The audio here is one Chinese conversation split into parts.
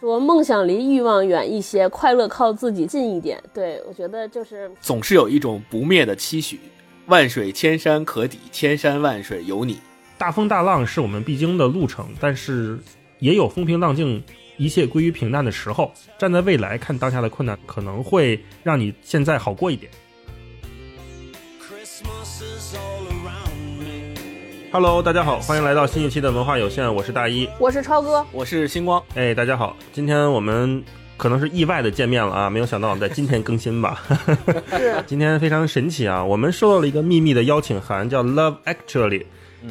说梦想离欲望远一些，快乐靠自己近一点。对我觉得就是总是有一种不灭的期许，万水千山可抵，千山万水有你。大风大浪是我们必经的路程，但是也有风平浪静、一切归于平淡的时候。站在未来看当下的困难，可能会让你现在好过一点。Hello，大家好，欢迎来到新一期的文化有限，我是大一，我是超哥，我是星光。哎，大家好，今天我们可能是意外的见面了啊，没有想到我们在今天更新吧？是，今天非常神奇啊，我们收到了一个秘密的邀请函，叫 Love Actually，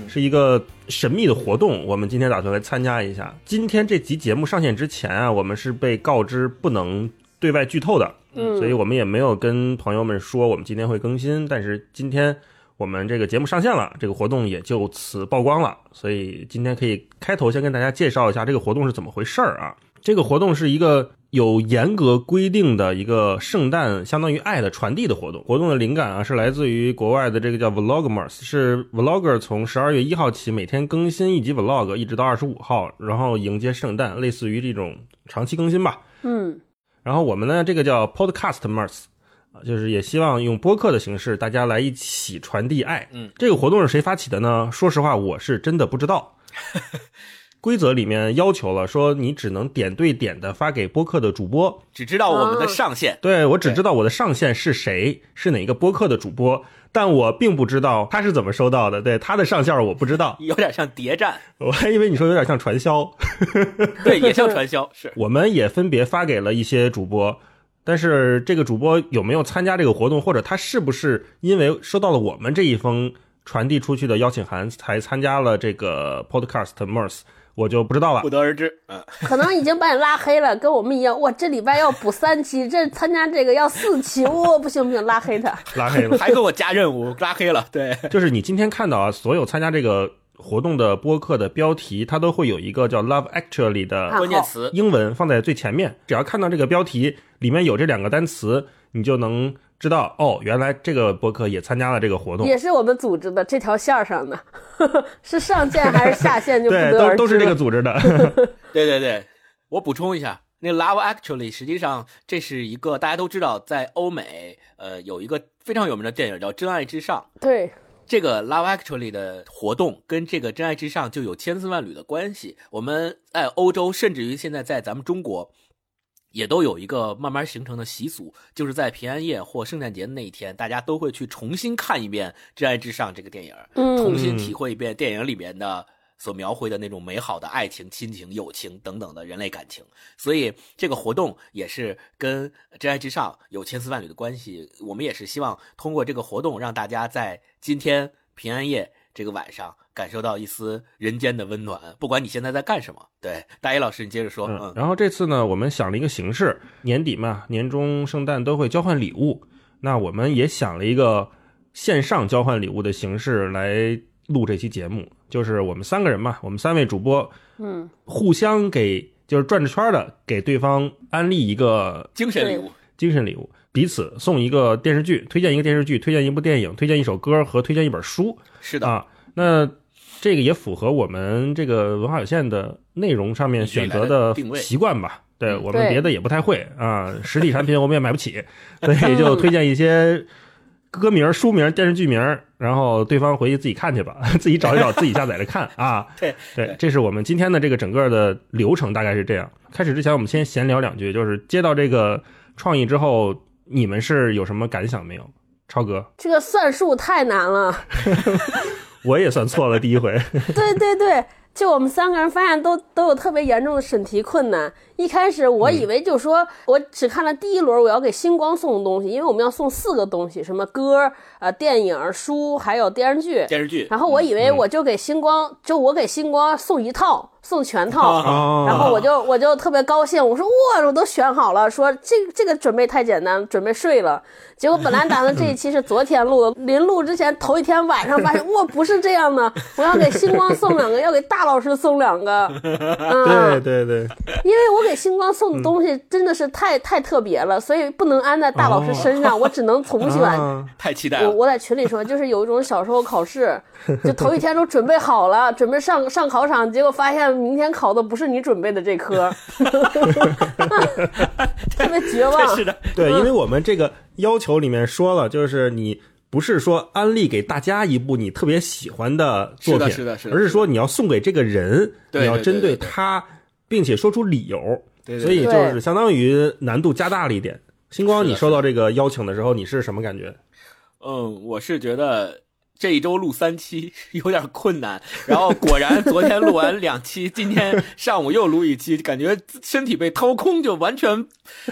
是一个神秘的活动，我们今天打算来参加一下。今天这集节目上线之前啊，我们是被告知不能对外剧透的，嗯，所以我们也没有跟朋友们说我们今天会更新，但是今天。我们这个节目上线了，这个活动也就此曝光了。所以今天可以开头先跟大家介绍一下这个活动是怎么回事儿啊？这个活动是一个有严格规定的一个圣诞相当于爱的传递的活动。活动的灵感啊是来自于国外的这个叫 Vlogmas，是 Vlogger 从十二月一号起每天更新一集 Vlog，一直到二十五号，然后迎接圣诞，类似于这种长期更新吧。嗯，然后我们呢这个叫 Podcastmas。啊，就是也希望用播客的形式，大家来一起传递爱。嗯，这个活动是谁发起的呢？说实话，我是真的不知道。规则里面要求了，说你只能点对点的发给播客的主播，只知道我们的上线。对我只知道我的上线是谁，是哪个播客的主播，但我并不知道他是怎么收到的。对他的上线我不知道，有点像谍战。我还以为你说有点像传销。对，也像传销。是，我们也分别发给了一些主播。但是这个主播有没有参加这个活动，或者他是不是因为收到了我们这一封传递出去的邀请函才参加了这个 Podcast Mers，我就不知道了，不得而知。嗯，可能已经把你拉黑了，跟我们一样。哇，这礼拜要补三期，这参加这个要四期，哇，不行不行，拉黑他，拉黑了，还给我加任务，拉黑了。对，就是你今天看到啊，所有参加这个。活动的播客的标题，它都会有一个叫 “love actually” 的关键词，英文放在最前面。只要看到这个标题里面有这两个单词，你就能知道哦，原来这个播客也参加了这个活动，也是我们组织的这条线上的，是上线还是下线就不得对，都都是这个组织的。对对对，我补充一下，那 “love actually” 实际上这是一个大家都知道，在欧美呃有一个非常有名的电影叫《真爱至上》。对。这个 Love Actually 的活动跟这个真爱至上就有千丝万缕的关系。我们在欧洲，甚至于现在在咱们中国，也都有一个慢慢形成的习俗，就是在平安夜或圣诞节的那一天，大家都会去重新看一遍《真爱至上》这个电影，重新体会一遍电影里边的。所描绘的那种美好的爱情、亲情、友情等等的人类感情，所以这个活动也是跟真爱至上有千丝万缕的关系。我们也是希望通过这个活动，让大家在今天平安夜这个晚上感受到一丝人间的温暖。不管你现在在干什么，对大一老师，你接着说。嗯，然后这次呢，我们想了一个形式，年底嘛，年终、圣诞都会交换礼物，那我们也想了一个线上交换礼物的形式来。录这期节目，就是我们三个人嘛，我们三位主播，嗯，互相给就是转着圈的给对方安利一个精神礼物，精神礼物，彼此送一个电视剧，推荐一个电视剧，推荐一部电影，推荐一首歌和推荐一本书。是的啊，那这个也符合我们这个文化有限的内容上面选择的习惯吧？对我们别的也不太会啊，实体产品我们也买不起，所以就推荐一些。歌名、书名、电视剧名，然后对方回去自己看去吧，自己找一找，自己下载着看啊。对对，这是我们今天的这个整个的流程，大概是这样。开始之前，我们先闲聊两句，就是接到这个创意之后，你们是有什么感想没有？超哥，这个算数太难了，我也算错了第一回。对对对，就我们三个人发现都都有特别严重的审题困难。一开始我以为就说，我只看了第一轮，我要给星光送的东西，因为我们要送四个东西，什么歌、呃电影、书，还有电视剧。电视剧。然后我以为我就给星光，就我给星光送一套，送全套。然后我就我就特别高兴，我说哇，我都选好了，说这这个准备太简单，准备睡了。结果本来打算这一期是昨天录的，临录之前头一天晚上发现，哇，不是这样的，我要给星光送两个，要给大大老师送两个，对对对，因为我给星光送的东西真的是太太特别了，所以不能安在大老师身上，我只能从选。啊。太期待了。我我在群里说，就是有一种小时候考试，就头一天都准备好了，准备上上考场，结果发现明天考的不是你准备的这科，特别绝望。是的，对，因为我们这个要求里面说了，就是你不是说安利给大家一部你特别喜欢的作品，是的是的是的而是说你要送给这个人，你要针对他，并且说出理由，所以就是相当于难度加大了一点。星光，你收到这个邀请的时候，你是什么感觉？嗯，我是觉得这一周录三期 有点困难，然后果然昨天录完两期，今天上午又录一期，感觉身体被掏空，就完全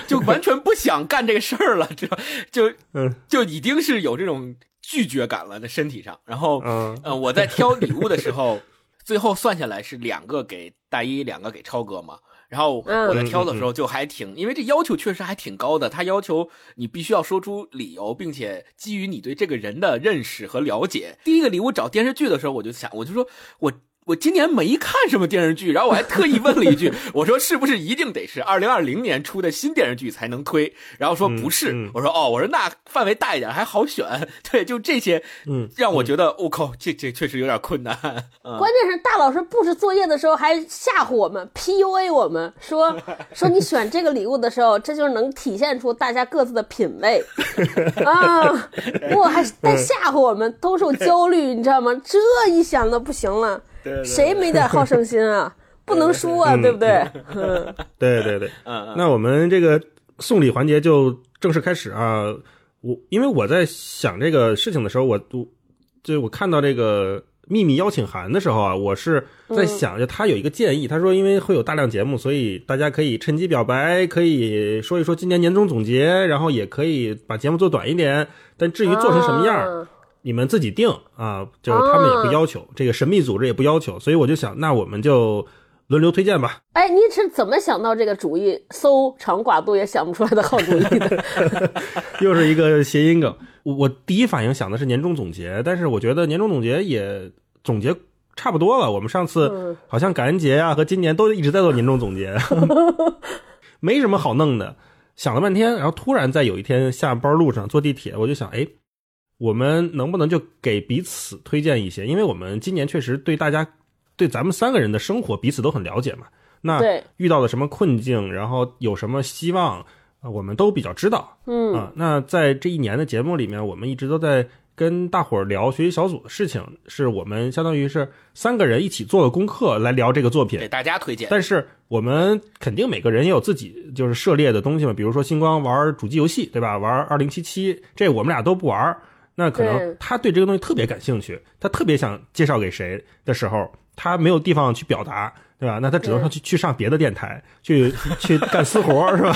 就完全不想干这个事儿了，就就嗯就已经是有这种拒绝感了，在身体上。然后，嗯呃，我在挑礼物的时候，最后算下来是两个给大一，两个给超哥嘛。然后嗯我在挑的时候就还挺，因为这要求确实还挺高的，他要求你必须要说出理由，并且基于你对这个人的认识和了解。第一个礼物找电视剧的时候，我就想，我就说我。我今年没看什么电视剧，然后我还特意问了一句，我说是不是一定得是二零二零年出的新电视剧才能推？然后说不是，嗯嗯我说哦，我说那范围大一点还好选，对，就这些，嗯，让我觉得我、靠，这这确实有点困难。嗯，关键是大老师布置作业的时候还吓唬我们，PUA 我们说 说你选这个礼物的时候，这就是能体现出大家各自的品味啊！我还在吓唬我们，都受焦虑，你知道吗？这一想的不行了，对对对谁没点好胜心啊？不能输啊，嗯对不对？嗯，对对对，那我们这个送礼环节就正式开始啊！我因为我在想这个事情的时候，我我就我看到这个秘密邀请函的时候啊，我是在想，就他有一个建议，他说因为会有大量节目，所以大家可以趁机表白，可以说一说今年年终总结，然后也可以把节目做短一点。但至于做成什么样，啊你们自己定啊，就是他们也不要求，这个神秘组织也不要求，所以我就想，那我们就轮流推荐吧。哎，你是怎么想到这个主意？搜长寡度也想不出来的好主意的。又是一个谐音梗。我我第一反应想的是年终总结，但是我觉得年终总结也总结差不多了。我们上次嗯好像感恩节啊和今年都一直在做年终总结，没什么好弄的。想了半天，然后突然在有一天下班路上坐地铁，我就想，哎，我们能不能就给彼此推荐一些？因为我们今年确实对大家对咱们三个人的生活彼此都很了解嘛。那遇到了什么困境，然后有什么希望，呃我们都比较知道。嗯啊，那在这一年的节目里面，我们一直都在跟大伙儿聊学习小组的事情，是我们相当于是三个人一起做了功课来聊这个作品给。大家推荐。但是我们肯定每个人也有自己就是涉猎的东西嘛，比如说星光玩主机游戏，对吧？玩二零七七，这我们俩都不玩，那可能他对这个东西特别感兴趣，他特别想介绍给谁的时候，他没有地方去表达，对吧？那他只能说去去上别的电台，去去干私活，是吧？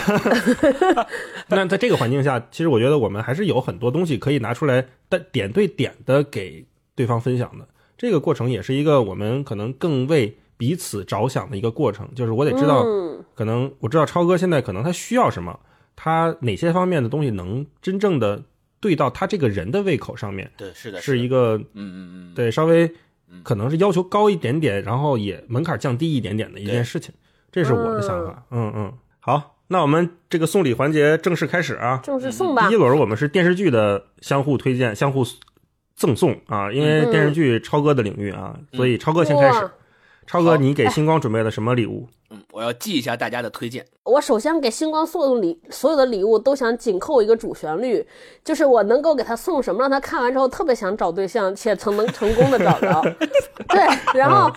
那在这个环境下，其实我觉得我们还是有很多东西可以拿出来，但点对点的给对方分享的。这个过程也是一个我们可能更为彼此着想的一个过程，就是我得知道，嗯可能我知道超哥现在可能他需要什么，他哪些方面的东西能真正的对到他这个人的胃口上面，对，是的，是一个，嗯嗯嗯，对稍微可能是要求高一点点，然后也门槛降低一点点的一件事情，这是我的想法。嗯嗯，好，那我们这个送礼环节正式开始啊。正式送吧第一。轮我们是电视剧的相互推荐、相互赠送啊，因为嗯电视剧超哥的领域啊，所以超哥先开始哇。超哥，你给星光准备了什么礼物？嗯，我要记一下大家的推荐。我首先给星光送的礼，所有的礼物都想紧扣一个主旋律，就是我能够给他送什么，让他看完之后特别想找对象，且曾能成功的找着。对，然后，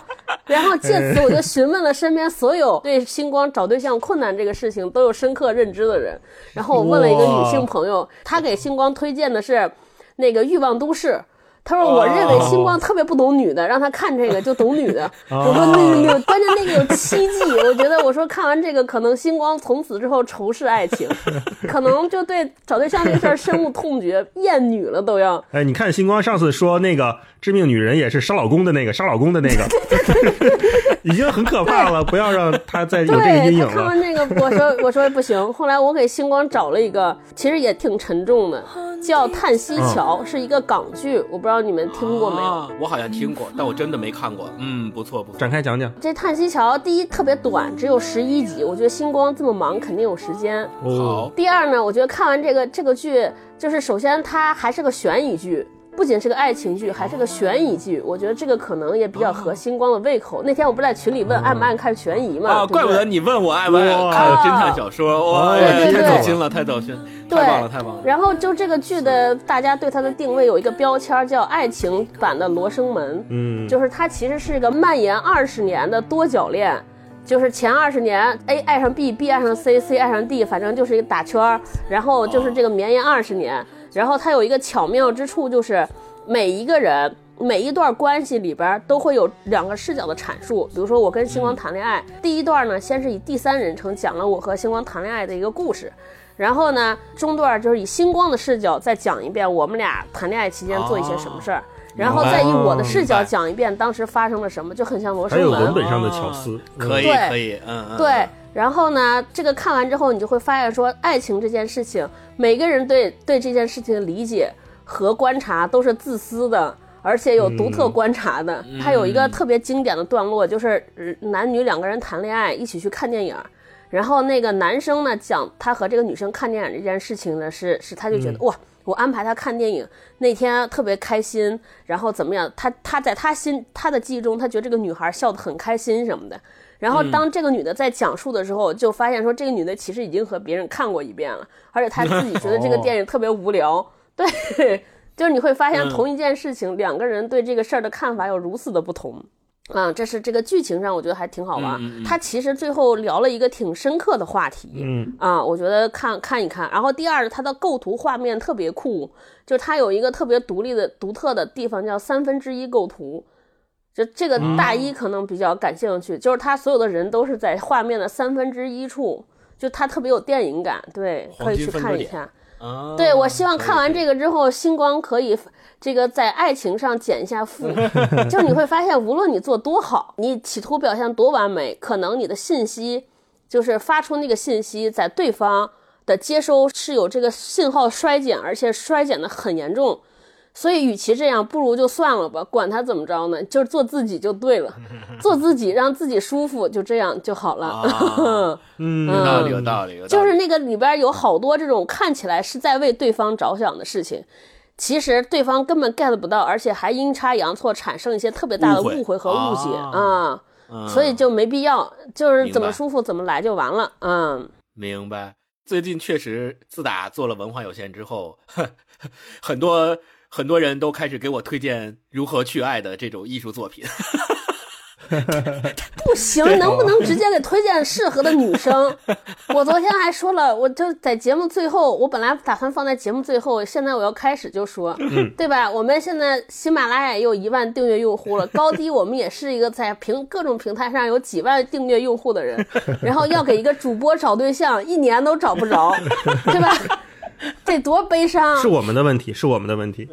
然后借此我就询问了身边所有对星光找对象困难这个事情都有深刻认知的人，然后我问了一个女性朋友，她给星光推荐的是那个《欲望都市》。他说：“我认为星光特别不懂女的，让他看这个就懂女的。”我说：“那个，关键那个有七季，我觉得我说看完这个，可能星光从此之后仇视爱情，可能就对找对象这事儿深恶痛绝，厌女了都要。哎，你看星光上次说那个致命女人也是杀老公的那个，杀老公的那个，已经很可怕了，不要让他再有这个阴影了。对他看完这个，我说我说不行。后来我给星光找了一个，其实也挺沉重的，叫《叹息桥》，是一个港剧，我不知道道你们听过没有？啊我好像听过，但我真的没看过。嗯，不错不错。展开讲讲。这《叹息桥》第一特别短，只有十一集，我觉得星光这么忙肯定有时间。哦，第二呢，我觉得看完这个这个剧，就是首先它还是个悬疑剧，不仅是个爱情剧，还是个悬疑剧。我觉得这个可能也比较合星光的胃口。那天我不是在群里问爱不爱看悬疑嘛？啊，怪不得你问我爱不爱看侦探小说，哇，太走心了，太走心，对太棒了，太棒了。然后就这个剧的，大家对它的定位有一个标签儿叫爱情版的《罗生门》。嗯，就是它其实是一个蔓延二十年的多角恋，就是前二十年 A 爱上 B，B 爱上 C，C 爱上 D，反正就是一个打圈儿，然后就是这个绵延二十年。然后它有一个巧妙之处，就是每一个人每一段关系里边都会有两个视角的阐述。比如说我跟星光谈恋爱，第一段呢先是以第三人称讲了我和星光谈恋爱的一个故事。然后呢，中段就是以星光的视角再讲一遍我们俩谈恋爱期间做一些什么事儿，然后再以我的视角讲一遍当时发生了什么，就很像罗还有生门。文本上的巧思，可以对可以，嗯嗯，对，然后呢，这个看完之后，你就会发现说，爱情这件事情，每个人对对这件事情的理解和观察都是自私的。而且有独特观察的，它有一个特别经典的段落，就是呃男女两个人谈恋爱，一起去看电影，然后那个男生呢讲他和这个女生看电影这件事情呢，是是他就觉得、哇，我安排他看电影那天特别开心，然后怎么样？他他在他心他的记忆中，他觉得这个女孩笑得很开心什么的。然后当这个女的在讲述的时候，就发现说这个女的其实已经和别人看过一遍了，而且她自己觉得这个 电影特别无聊。对，就是你会发现同一件事情，两个人对这个事儿的看法有如此的不同。啊，这是这个剧情上，我觉得还挺好玩。嗯嗯嗯他其实最后聊了一个挺深刻的话题，嗯啊，我觉得看看一看。然后第二，它的构图画面特别酷，就它有一个特别独立的、独特的地方，叫三分之一构图。就这个大一可能比较感兴趣，就是他所有的人都是在画面的三分之一处，就他特别有电影感，对，可以去看一下。啊，对，我希望看完，这个之后，星光可以这个在爱情上减一下 负，就你会发现，无论你做多好，你企图表现多完美，可能你的信息就是发出那个信息，在对方的接收是有这个信号衰减，而且衰减的很严重。所以，与其这样，不如就算了吧，管他怎么着呢，就是做自己就对了，做自己，让自己舒服，就这样就好了。啊 嗯有道理，有道理，有道理就是那个里边有好多这种看起来是在为对方着想的事情，其实对方根本 get 不到，而且还阴差阳错产生一些特别大的误会和误解啊所以就没必要，就是怎么舒服怎么来就完了。嗯，明白。最近确实，自打做了文化有限之后，很多很多人都开始给我推荐如何去爱的这种艺术作品。不行，能不能直接给推荐适合的女生？我昨天还说了，我就在节目最后，我本来打算放在节目最后，现在我要开始就说，对吧？我们现在喜马拉雅也有一万订阅用户了，高低我们也是一个在平各种平台上有几万订阅用户的人，然后要给一个主播找对象，一年都找不着，对吧？这多悲伤！是我们的问题，是我们的问题。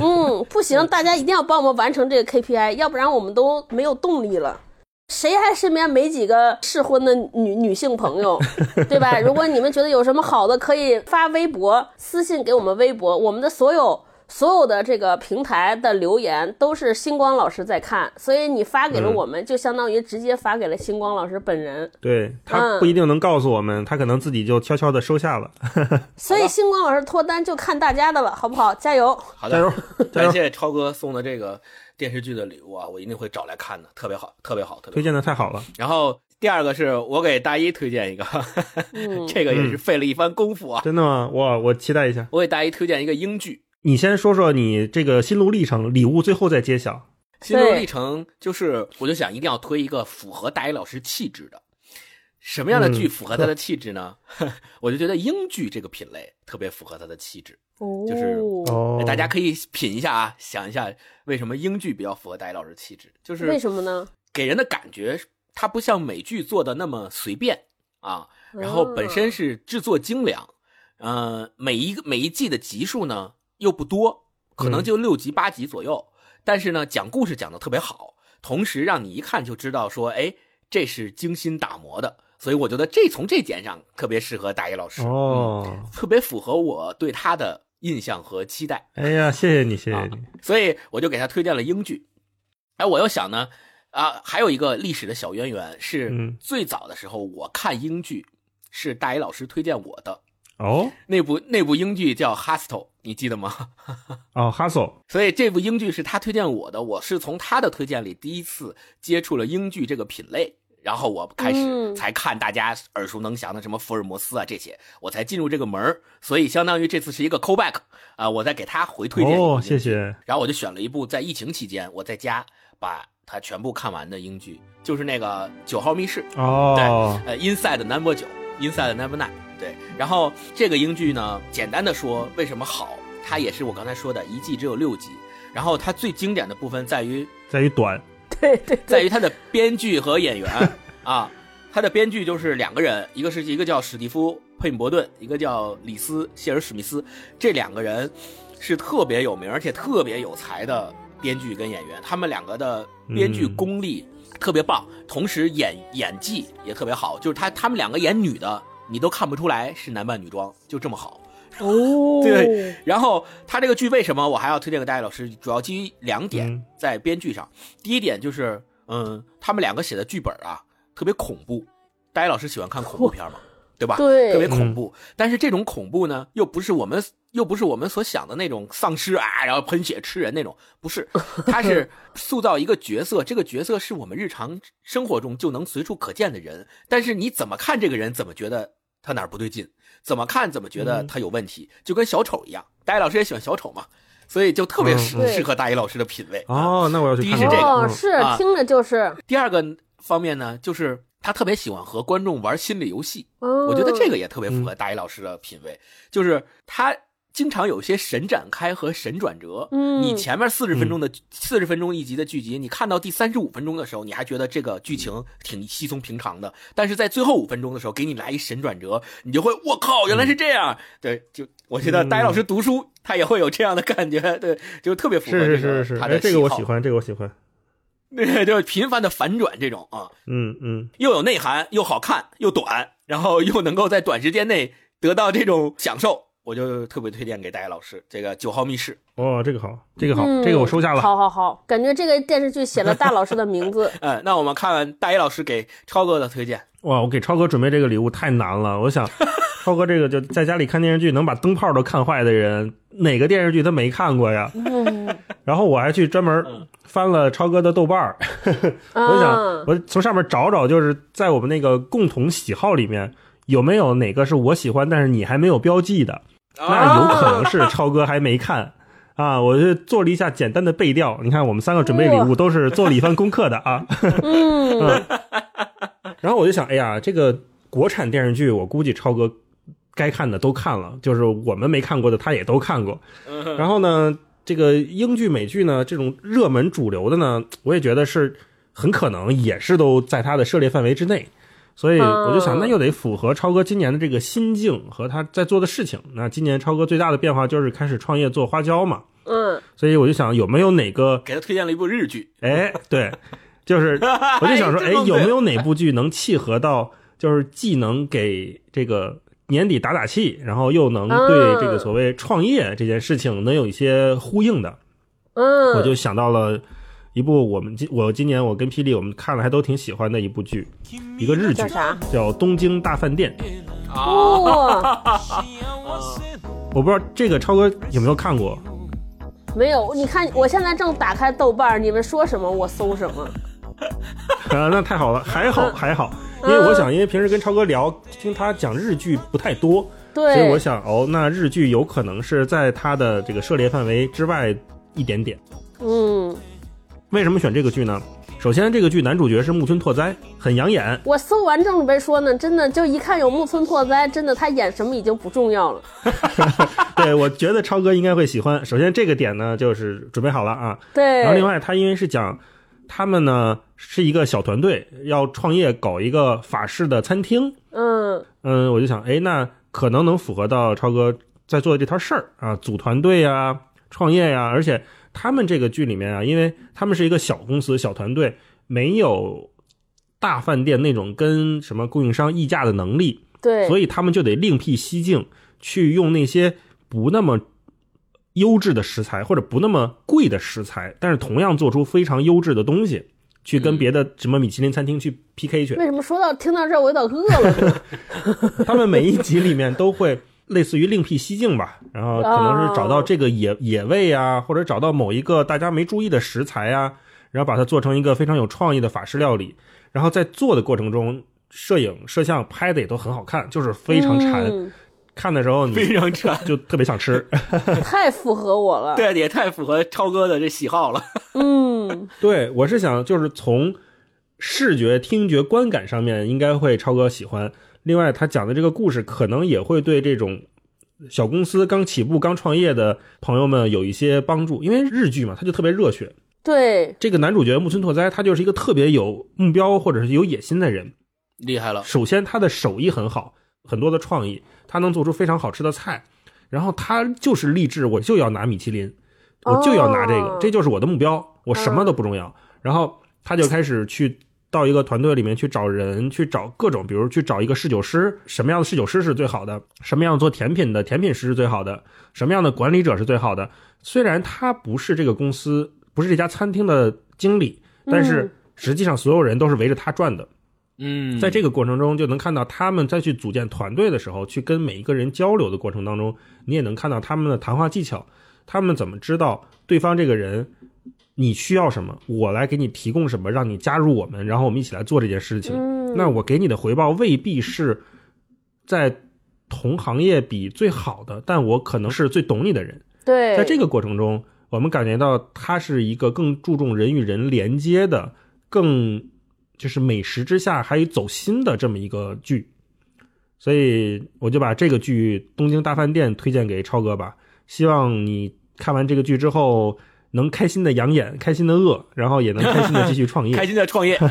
嗯，不行，大家一定要帮我们完成这个 KPI，要不然我们都没有动力了。谁还身边没几个适婚的女女性朋友，对吧？如果你们觉得有什么好的，可以发微博私信给我们微博，我们的所有所有的这个平台的留言都是星光老师在看，所以你发给了我们，就相当于直接发给了星光老师本人。对他不一定能告诉我们，他可能自己就悄悄的收下了。所以星光老师脱单就看大家的了，好不好？加油！好加油的，加油感谢超哥送的这个电视剧的礼物啊，我一定会找来看的，特别好，特别好，特别好。推荐的太好了，然后第二个是我给大一推荐一个，嗯 这个也是费了一番功夫啊。真的吗？哇，我期待一下。我给大一推荐一个英剧，你先说说你这个心路历程，礼物最后再揭晓。心路历程就是，我就想一定要推一个符合大一老师气质的。什么样的剧嗯符合他的 气质呢？我就觉得英剧这个品类特别符合他的气质。哦就是大家可以品一下啊，想一下为什么英剧比较符合大一老师气质，就是为什么呢？给人的感觉，它不像美剧做的那么随便啊，然后本身是制作精良，呃，每一个每一季的集数呢又不多，可能就六集八集左右，但是呢讲故事讲的特别好，同时让你一看就知道说，哎，这是精心打磨的，所以我觉得这从这点上特别适合大一老师，嗯哦，特别符合我对他的印象和期待。哎呀，谢谢你，谢谢啊你。所以我就给他推荐了英剧。哎，我又想呢，啊，还有一个历史的小渊源是嗯最早的时候我看英剧是大一老师推荐我的，哦那部那部英剧叫《Hostel》，你记得吗？哦，Hustle，所以这部英剧是他推荐我的，我是从他的推荐里第一次接触了英剧这个品类。然后我开始嗯才看大家耳熟能详的什么福尔摩斯啊这些，我才进入这个门儿所以相当于这次是一个 callback 啊、我再给他回推荐哦，谢谢。然后我就选了一部在疫情期间我在家把它全部看完的英剧，就是那个《九号密室》，哦，对呃，Inside Number 九，Inside Number Nine，对。然后这个英剧呢，简单的说为什么好，它也是我刚才说的，一季只有六集。然后它最经典的部分在于，在于短，对对对，在于它的编剧和演员啊，它的编剧就是两个人，一个是一个叫史蒂夫·佩姆伯顿，一个叫里斯·谢尔·史密斯，这两个人是特别有名而且特别有才的编剧跟演员，他们两个的编剧嗯功力特别棒，同时演演技也特别好，就是他他们两个演女的，你都看不出来是男扮女装，就这么好。哦，对，然后他这个剧为什么我还要推荐给大家老师？主要基于两点嗯，在编剧上。第一点就是，嗯，他们两个写的剧本啊，特别恐怖。大家老师喜欢看恐怖片吗？对吧？对特别恐怖。但是这种恐怖呢，又不是我们又不是我们所想的那种丧尸啊，然后喷血吃人那种，不是，他是塑造一个角色，这个角色是我们日常生活中就能随处可见的人，但是你怎么看这个人，怎么觉得他哪儿不对劲？怎么看怎么觉得他有问题，就跟小丑一样。大一老师也喜欢小丑嘛，所以就特别适适合大一老师的品味。哦，那我要去看看第一是这个哦，嗯是啊听着就是，第二个方面呢，就是他特别喜欢和观众玩心理游戏。我我觉得这个也特别符合大一老师的品味，就是他经常有一些神展开和神转折。嗯。你前面四十分钟的四十分钟一集的剧集，你看到第三十五分钟的时候，你还觉得这个剧情挺稀松平常的，但是在最后五分钟的时候，给你来一神转折，你就会我靠，原来是这样。对，就我觉得大一老师读书，他也会有这样的感觉，对，就特别符合是这个是是是。是，他的哎，这个我喜，欢，这个我喜欢。对，就是频繁的反转这种啊。嗯嗯，又有内涵，又好看，又短，然后又能够在短时间内得到这种享受，我就特别推荐给大家老师这个《九号密室》。哦，这个好，这个好，嗯这个我收下了。好好好，感觉这个电视剧写了大老师的名字。嗯，那我们看看大一老师给超哥的推荐。哇，我给超哥准备这个礼物太难了。我想，超哥这个就在家里看电视剧能把灯泡都看坏的人，哪个电视剧他没看过呀？嗯，然后我还去专门翻了超哥的豆瓣儿，我想啊我从上面找找，就是在我们那个共同喜好里面有没有哪个是我喜欢，但是你还没有标记的，那有可能是超哥还没看。啊，我就做了一下简单的背调。你看，我们三个准备礼物都是做了一番功课的啊。嗯，然后我就想，哎呀，这个国产电视剧，我估计超哥该看的都看了，就是我们没看过的，他也都看过。然后呢，这个英剧、美剧呢，这种热门主流的呢，我也觉得是很可能也是都在他的涉猎范围之内。所以我就想，那又得符合超哥今年的这个心境和他在做的事情。那今年超哥最大的变化就是开始创业做花椒嘛。嗯，所以我就想，有没有哪个给他推荐了一部日剧，哎，对，就是 我就想说，哎，有没有哪部剧能契合到，就是既能给这个年底打打气，然后又能对这个所谓创业这件事情能有一些呼应的？嗯，我就想到了一部我们今我今年我跟霹雳我们看了还都挺喜欢的一部剧，一个日剧叫啥？叫《东京大饭店》。哦，我不知道这个超哥有没有看过？没有，你看我现在正打开豆瓣儿，你们说什么我搜什么。啊，那太好了，还好还好，因为我想，因为平时跟超哥聊，听他讲日剧不太多，对，所以我想，哦，那日剧有可能是在他的这个涉猎范围之外一点点。嗯，为什么选这个剧呢？首先，这个剧男主角是木村拓哉，很养眼。我搜完正准备说呢，真的就一看有木村拓哉，真的他演什么已经不重要了。对我觉得超哥应该会喜欢。首先这个点呢，就是准备好了啊。对，然后另外，他因为是讲他们呢是一个小团队，要创业搞一个法式的餐厅。嗯嗯，我就想，哎，那可能能符合到超哥在做的这摊事儿啊，组团队呀、创业呀、而且他们这个剧里面啊，因为他们是一个小公司、小团队，没有大饭店那种跟什么供应商议价的能力，对，所以他们就得另辟蹊径，去用那些不那么优质的食材或者不那么贵的食材，但是同样做出非常优质的东西，去跟别的什么米其林餐厅去 PK 去。为什么说到听到这儿我有点饿了？他们每一集里面都会类似于另辟蹊径吧，然后可能是找到这个野野味啊，或者找到某一个大家没注意的食材啊，然后把它做成一个非常有创意的法式料理。然后在做的过程中，摄影摄像拍的也都很好看，就是非常馋。嗯看的时候你非常馋，就特别想吃。太符合我了。对，也太符合超哥的这喜好了。嗯，对我是想就是从视觉、听觉、观感上面应该会超哥喜欢。另外，他讲的这个故事可能也会对这种小公司刚起步、刚创业的朋友们有一些帮助，因为日剧嘛，他就特别热血。对，这个男主角木村拓哉，他就是一个特别有目标或者是有野心的人。厉害了，首先，他的手艺很好，很多的创意，他能做出非常好吃的菜。然后他就是励志，我就要拿米其林，我就要拿这个，哦这就是我的目标，我什么都不重要。然后他就开始去到一个团队里面去找人，去找各种，比如去找一个侍酒师，什么样的侍酒师是最好的，什么样做甜品的甜品师是最好的，什么样的管理者是最好的。虽然他不是这个公司，不是这家餐厅的经理，但是实际上所有人都是围着他转的。嗯，在这个过程中，就能看到他们在去组建团队的时候，去跟每一个人交流的过程当中，你也能看到他们的谈话技巧，他们怎么知道对方这个人你需要什么，我来给你提供什么，让你加入我们，然后我们一起来做这件事情。嗯，那我给你的回报未必是在同行业比最好的，但我可能是最懂你的人。对，在这个过程中，我们感觉到它是一个更注重人与人连接的，更就是美食之下还有走心的这么一个剧，所以我就把这个剧《东京大饭店》推荐给超哥吧。希望你看完这个剧之后，能开心的养眼，开心的饿，然后也能开心的继续创业。开心的创业。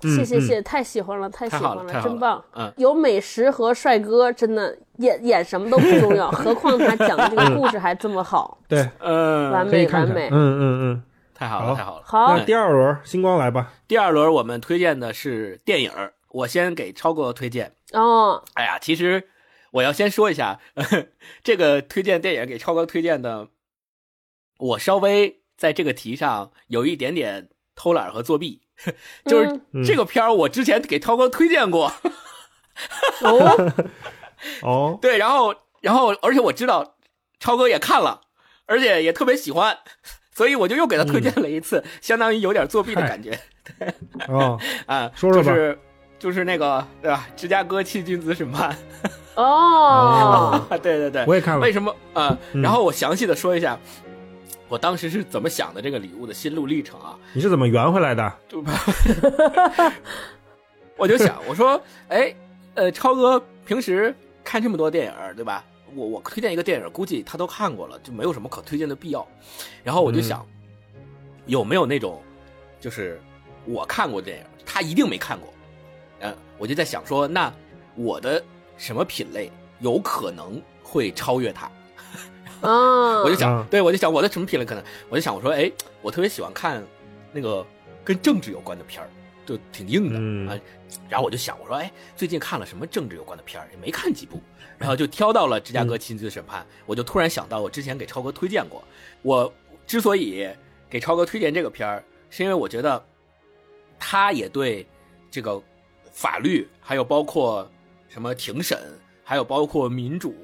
谢谢谢谢，太喜欢了，太喜欢了了真棒。嗯，有美食和帅哥，真的演演什么都不重要，何况他讲的这个故事还这么好，对，嗯，完。美完美嗯。嗯嗯。太好了，好太好了。好那，第二轮星光来吧。第二轮我们推荐的是电影，我先给超哥推荐。哦，哎呀，其实我要先说一下，这个推荐电影给超哥推荐的，我稍微在这个题上有一点点偷懒和作弊，就是嗯。这个片儿我之前给超哥推荐过，哦，哦，对，然后然后而且我知道超哥也看了，而且也特别喜欢，所以我就又给他推荐了一次，相当于有点作弊的感觉。哦，啊，说说吧就是就是那个对吧？芝加哥七君子审判，哦，对对对，我也看了为。什么？啊、嗯。然后我详细的说一下，我当时是怎么想的这个礼物的心路历程啊，你是怎么圆回来的？就 我就想，我说，哎，呃，超哥平时看这么多电影，对吧？我我推荐一个电影，估计他都看过了，就没有什么可推荐的必要。然后我就想，有没有那种，就是我看过的电影，他一定没看过，嗯、我就在想说，那我的什么品类有可能会超越他？啊，我就想，嗯对我就想我的什么品类可能，我就想我说，哎，我特别喜欢看那个跟政治有关的片儿，就挺硬的、嗯啊。然后我就想，我说，哎，最近看了什么政治有关的片儿，也没看几部，然后就挑到了《芝加哥亲子审判》我就突然想到，我之前给超哥推荐过。我之所以给超哥推荐这个片儿，是因为我觉得他也对这个法律，还有包括什么庭审，还有包括民主、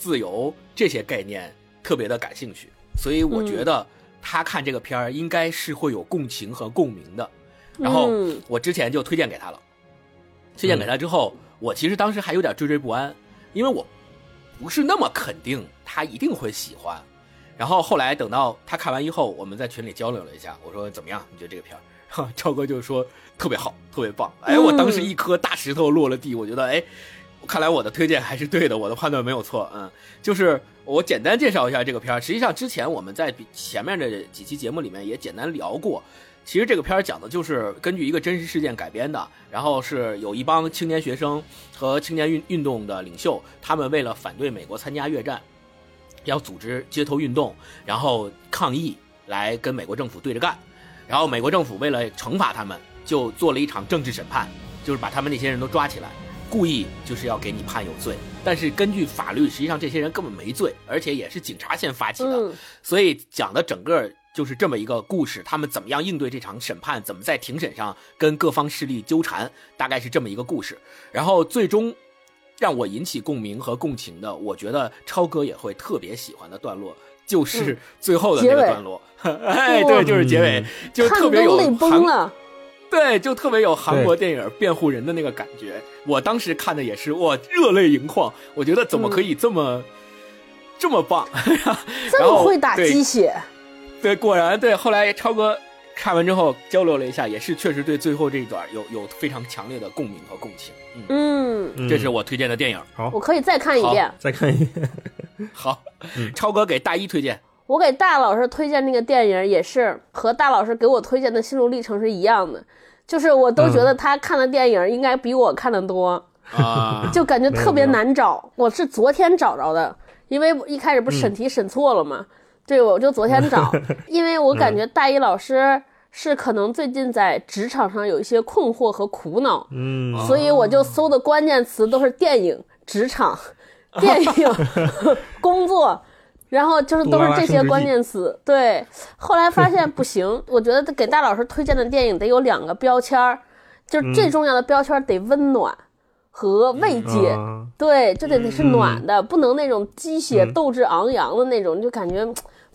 自由这些概念特别的感兴趣，所以我觉得他看这个片儿应该是会有共情和共鸣的。然后嗯我之前就推荐给他了，推荐给他之后，我其实当时还有点惴惴不安，因为我不是那么肯定他一定会喜欢。然后后来等到他看完以后，我们在群里交流了一下，我说怎么样？你觉得这个片儿？超哥就说特别好，特别棒。哎，我当时一颗大石头落了地，我觉得哎，看来我的推荐还是对的，我的判断没有错。嗯，就是我简单介绍一下这个片儿。实际上之前我们在前面的几期节目里面也简单聊过。其实这个片儿讲的就是根据一个真实事件改编的，然后是有一帮青年学生和青年运运动的领袖，他们为了反对美国参加越战，要组织街头运动，然后抗议来跟美国政府对着干。然后美国政府为了惩罚他们，就做了一场政治审判，就是把他们那些人都抓起来，故意就是要给你判有罪。但是根据法律，实际上这些人根本没罪，而且也是警察先发起的，嗯所以讲的整个就是这么一个故事，他们怎么样应对这场审判，怎么在庭审上跟各方势力纠缠，大概是这么一个故事。然后最终让我引起共鸣和共情的，我觉得超哥也会特别喜欢的段落。就是最后的那个段落，哎，对，就是结尾，就看特别有。对，就特别有韩国电影辩护人的那个感觉。我当时看的也是，哇，热泪盈眶。我觉得怎么可以这么、这么棒？这 然后么会打鸡血，对，果然对。后来超哥看完之后交流了一下，也是确实对最后这一段有有非常强烈的共鸣和共情。嗯，嗯，嗯这是我推荐的电影。好我，可以再看一遍。再看一遍。好，超哥给大一推荐。我给大老师推荐那个电影，也是和大老师给我推荐的心路历程是一样的，就是我都觉得他看的电影应该比我看的多，啊，就感觉特别难找。我是昨天找着的，因为一开始不是审题审错了嘛，对，我就昨天找，因为我感觉大一老师是可能最近在职场上有一些困惑和苦恼，嗯，所以我就搜的关键词都是电影、职场、电影、工作，然后就是都是这些关键词。对，后来发现不行，我觉得给大老师推荐的电影得有两个标签儿，就是最重要的标签儿得温暖和慰藉。啊对，就得得是暖的，不能那种鸡血斗志昂扬的那种，就感觉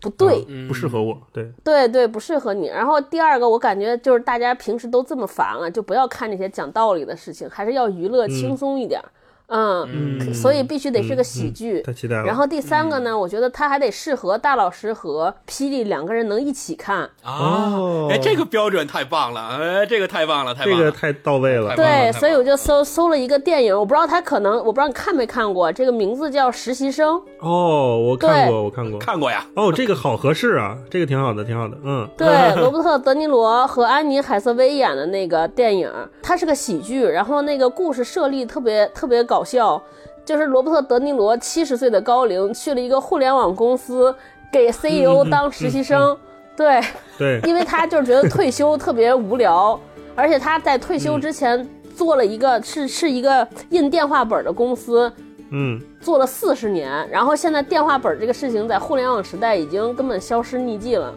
不对。不适合我。对，对对，不适合你。然后第二个，我感觉就是大家平时都这么烦了，就不要看这些讲道理的事情，还是要娱乐轻松一点儿。嗯，所以必须得是个喜剧。太期待了。然后第三个呢，我觉得他还得适合大老师和霹雳两个人能一起看。啊哦，哎，这个标准太棒了，哎，这个太棒了，太棒了。这个太到位了对，所以我就搜搜了一个电影，我不知道他可能，我不知道你看没看过，这个名字叫《实习生》。哦，我看过，我看过。看过呀，哦，这个好合适啊，这个挺好的，挺好的。嗯，对，罗伯特·德尼罗和安妮·海瑟薇演的那个电影，它是个喜剧，然后那个故事设立特别特别搞笑，就是罗伯特·德尼罗七十岁的高龄去了一个互联网公司给 CEO 当实习生，对，对，因为他就是觉得退休特别无聊，而且他在退休之前做了一个是是一个印电话本的公司，嗯，做了四十年，然后现在电话本这个事情在互联网时代已经根本消失匿迹了，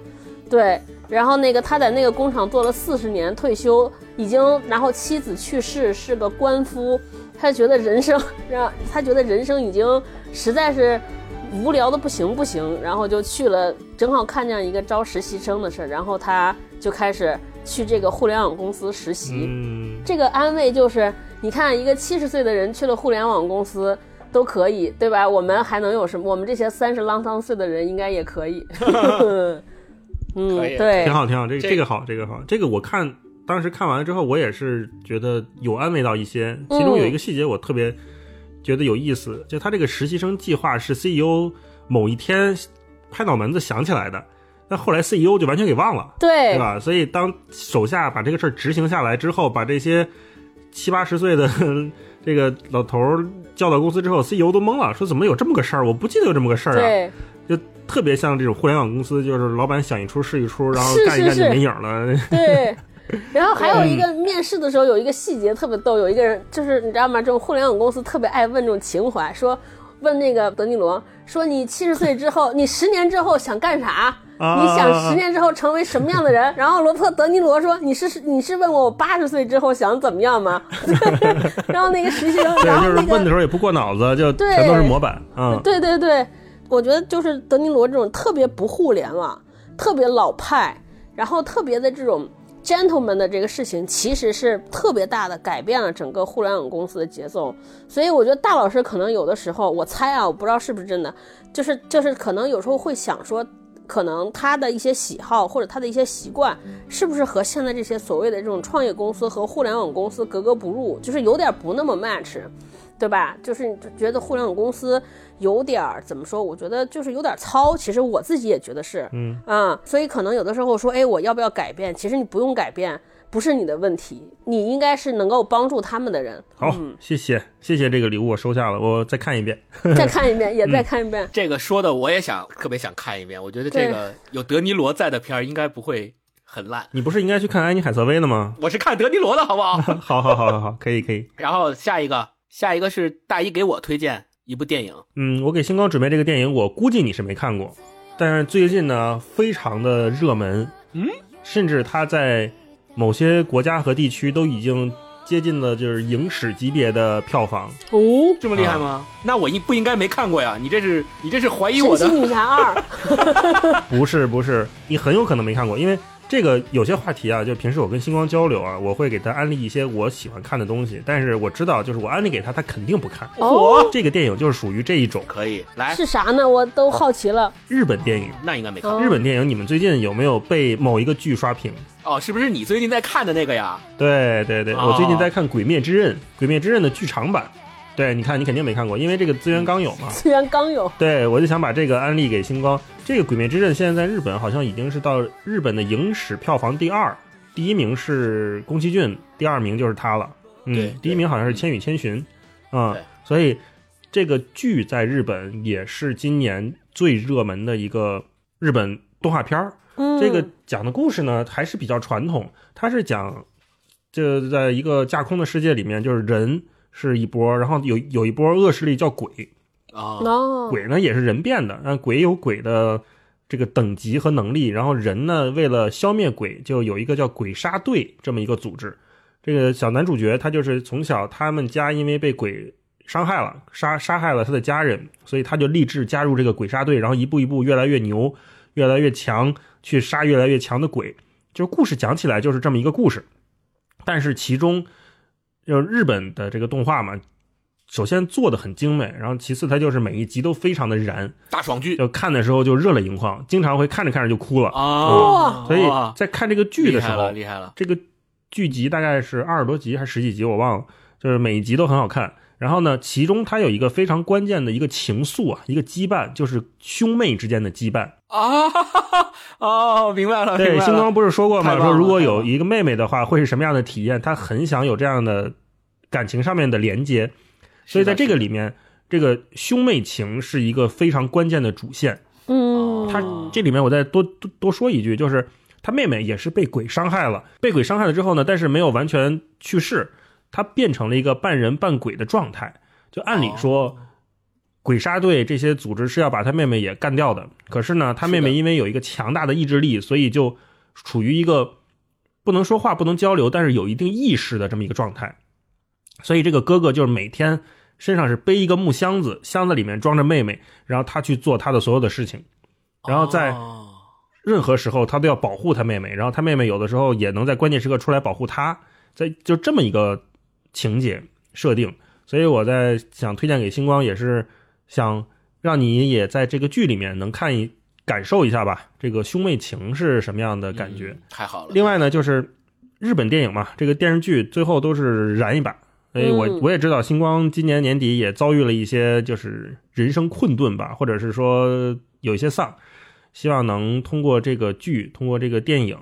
对。然后那个他在那个工厂做了四十年，退休已经，然后妻子去世，是个官夫，他觉得人生 让他觉得人生已经实在是无聊的不行不行，然后就去了，正好看见一个招实习生的事儿，然后他就开始去这个互联网公司实习。嗯，这个安慰就是，你看一个七十岁的人去了互联网公司都可以，对吧？我们还能有什么？我们这些三十啷当岁的人应该也可以。嗯，对挺，好，挺好。这个这这个好，这个好。这个我看当时看完了之后，我也是觉得有安慰到一些。其中有一个细节我特别觉得有意思，就他这个实习生计划是 CEO 某一天拍脑门子想起来的，但后来 CEO 就完全给忘了。对对，吧？所以当手下把这个事儿执行下来之后，把这些七八十岁的 这个老头儿叫到公司之后，CEO 都懵了，说怎么有这么个事儿？我不记得有这么个事儿啊！对，就特别像这种互联网公司，就是老板想一出是一出，然后干一干就没影儿了。对。然后还有一个面试的时候有一个细节特别逗，有一个人就是你知道吗？这种互联网公司特别爱问这种情怀，说问那个德尼罗说你七十岁之后，你十年之后想干啥？啊你想十年之后成为什么样的人？然后罗伯特·德尼罗说：“你是你是问我我八十岁之后想怎么样吗？” 然后那个实习生，对，然后就是那个问的时候也不过脑子，就对全都是模板。嗯，对对对，我觉得就是德尼罗这种特别不互联网、特别老派，然后特别的这种 gentleman 的这个事情，其实是特别大的改变了整个互联网公司的节奏。所以我觉得大老师可能有的时候，我猜啊，我不知道是不是真的，就是就是可能有时候会想说。可能他的一些喜好或者他的一些习惯，是不是和现在这些所谓的这种创业公司和互联网公司格格不入，就是有点不那么 match，对吧？就是你觉得互联网公司有点儿怎么说？我觉得就是有点糙。其实我自己也觉得是，嗯啊，所以可能有的时候说，哎，我要不要改变？其实你不用改变，不是你的问题，你应该是能够帮助他们的人。好，谢谢谢谢这个礼物，我收下了，我再看一遍。再看一遍，也 再看一遍。这个说的我也想特别想看一遍。我觉得这个有德尼罗在的片儿应该不会很烂。你不是应该去看安妮海瑟薇的吗？我是看德尼罗的好不好？好好好好好，可以可以。然后下一个下一个是大一给我推荐一部电影，嗯，我给星光准备这个电影，我估计你是没看过，但是最近呢非常的热门，嗯，甚至它在某些国家和地区都已经接近了就是影史级别的票房。哦，这么厉害吗？那我应不应该没看过呀？你这是你这是怀疑我的？神奇女侠二，不是不是，你很有可能没看过，因为这个有些话题啊，就平时我跟星光交流啊，我会给他安利一些我喜欢看的东西，但是我知道就是我安利给他，他肯定不看。哦，这个电影就是属于这一种可以来，是啥呢？我都好奇了。日本电影。那应该没看哦日本电影，你们最近有没有被某一个剧刷屏？哦，是不是你最近在看的那个呀？对对对，哦我最近在看《鬼灭之刃》，《鬼灭之刃》的剧场版。对，你看你肯定没看过，因为这个资源刚有嘛。资源刚有，对，我就想把这个安利给星光。这个《鬼灭之刃》现在在日本好像已经是到日本的影史票房第二，第一名是宫崎骏，第二名就是他了。嗯对，第一名好像是《千与千寻》啊、对所以这个剧在日本也是今年最热门的一个日本动画片儿。嗯，这个讲的故事呢还是比较传统，它是讲这在一个架空的世界里面，就是人是一波，然后有有一波恶势力叫鬼，啊，哦，鬼呢也是人变的，但鬼有鬼的这个等级和能力，然后人呢为了消灭鬼，就有一个叫鬼杀队这么一个组织。这个小男主角他就是从小他们家因为被鬼伤害了，杀杀害了他的家人，所以他就立志加入这个鬼杀队，然后一步一步越来越牛，越来越强，去杀越来越强的鬼。就是故事讲起来就是这么一个故事，但是其中就日本的这个动画嘛，首先做的很精美，然后其次它就是每一集都非常的燃，大爽剧就看的时候就热泪盈眶，经常会看着看着就哭了。啊，所以在看这个剧的时候厉害了，，厉害了，这个剧集大概是二十多集还是十几集，我忘了，就是每一集都很好看。然后呢，其中它有一个非常关键的一个情愫啊，一个羁绊，就是兄妹之间的羁绊。啊，哦，明白了，对，星光不是说过吗？说如果有一个妹妹的话，会是什么样的体验？他很想有这样的感情上面的连接，所以在这个里面，这个兄妹情是一个非常关键的主线。嗯，他这里面我再多多多说一句，就是他妹妹也是被鬼伤害了，被鬼伤害了之后呢，但是没有完全去世，他变成了一个半人半鬼的状态。就按理说，哦鬼杀队这些组织是要把他妹妹也干掉的，可是呢，他妹妹因为有一个强大的意志力，所以就处于一个不能说话、不能交流，但是有一定意识的这么一个状态。所以这个哥哥就是每天身上是背一个木箱子，箱子里面装着妹妹，然后他去做他的所有的事情。然后在哦任何时候他都要保护他妹妹，然后他妹妹有的时候也能在关键时刻出来保护他，在就这么一个情节设定，所以我在想推荐给星光，也是想让你也在这个剧里面能看一感受一下吧，这个兄妹情是什么样的感觉。嗯太好了。另外呢，就是日本电影嘛，这个电视剧最后都是燃一把。所以我嗯我也知道，星光今年年底也遭遇了一些就是人生困顿吧，或者是说有一些丧，希望能通过这个剧，通过这个电影，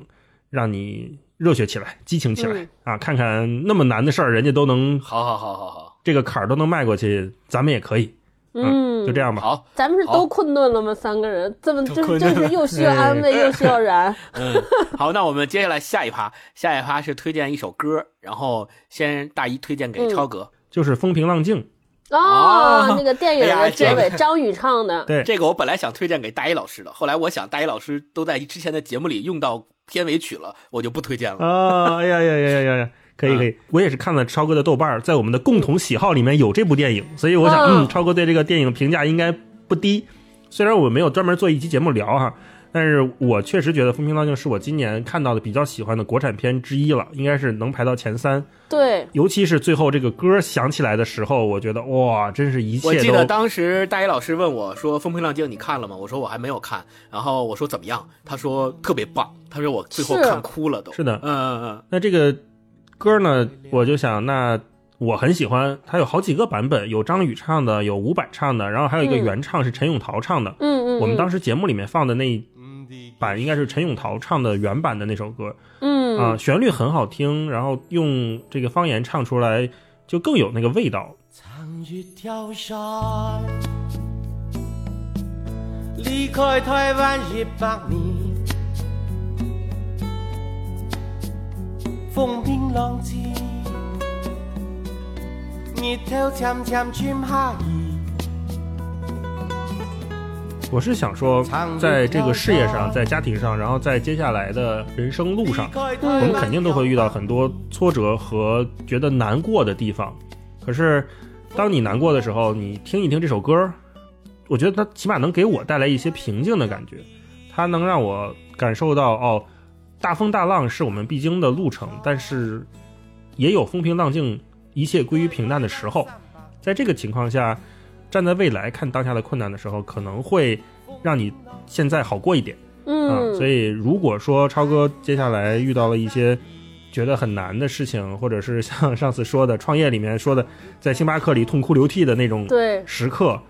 让你热血起来，激情起来、嗯啊！看看那么难的事儿，人家都能好好好好好这个坎儿都能迈过去，咱们也可以。嗯，就这样吧。好，咱们是都困顿了吗？三个人，这么都就是又需要安慰，又需要燃。嗯，好，那我们接下来下一趴，下一趴是推荐一首歌，然后先大一推荐给嗯超哥，就是风平浪静，哦哦，那个电影的结尾，张宇唱的。对，这个我本来想推荐给大一老师的，后来我想大一老师都在之前的节目里用到片尾曲了，我就不推荐了。啊，哎呀呀呀呀呀呀！可以可以，我也是看了超哥的豆瓣儿，在我们的共同喜好里面有这部电影，所以我想，嗯嗯，超哥对这个电影评价应该不低。虽然我没有专门做一期节目聊哈，但是我确实觉得《风平浪静》是我今年看到的比较喜欢的国产片之一了，应该是能排到前三。对，尤其是最后这个歌响起来的时候，我觉得哇，真是一切我记得都当时大一老师问我说：“风平浪静你看了吗？”我说我还没有看，然后我说怎么样？他说特别棒，他说我最后看哭了都。是的嗯嗯嗯，那这个歌呢，我就想，那我很喜欢，它有好几个版本，有张宇唱的，有伍佰唱的，然后还有一个嗯原唱是陈永桃唱的。嗯嗯，我们当时时节目里面放的那一版应该是陈永桃唱的原版的那首歌嗯啊、旋律很好听，然后用这个方言唱出来就更有那个味道。撐越跳山，离开台湾一百年，風平浪靜，日头渐渐沉下去。我是想说，在这个事业上，在家庭上，然后在接下来的人生路上，我们肯定都会遇到很多挫折和觉得难过的地方。可是，当你难过的时候，你听一听这首歌，我觉得它起码能给我带来一些平静的感觉。它能让我感受到，哦，大风大浪是我们必经的路程，但是也有风平浪静、一切归于平淡的时候。在这个情况下，站在未来看当下的困难的时候，可能会让你现在好过一点。嗯，啊，所以如果说超哥接下来遇到了一些觉得很难的事情，或者是像上次说的创业里面说的，在星巴克里痛哭流涕的那种对，时刻，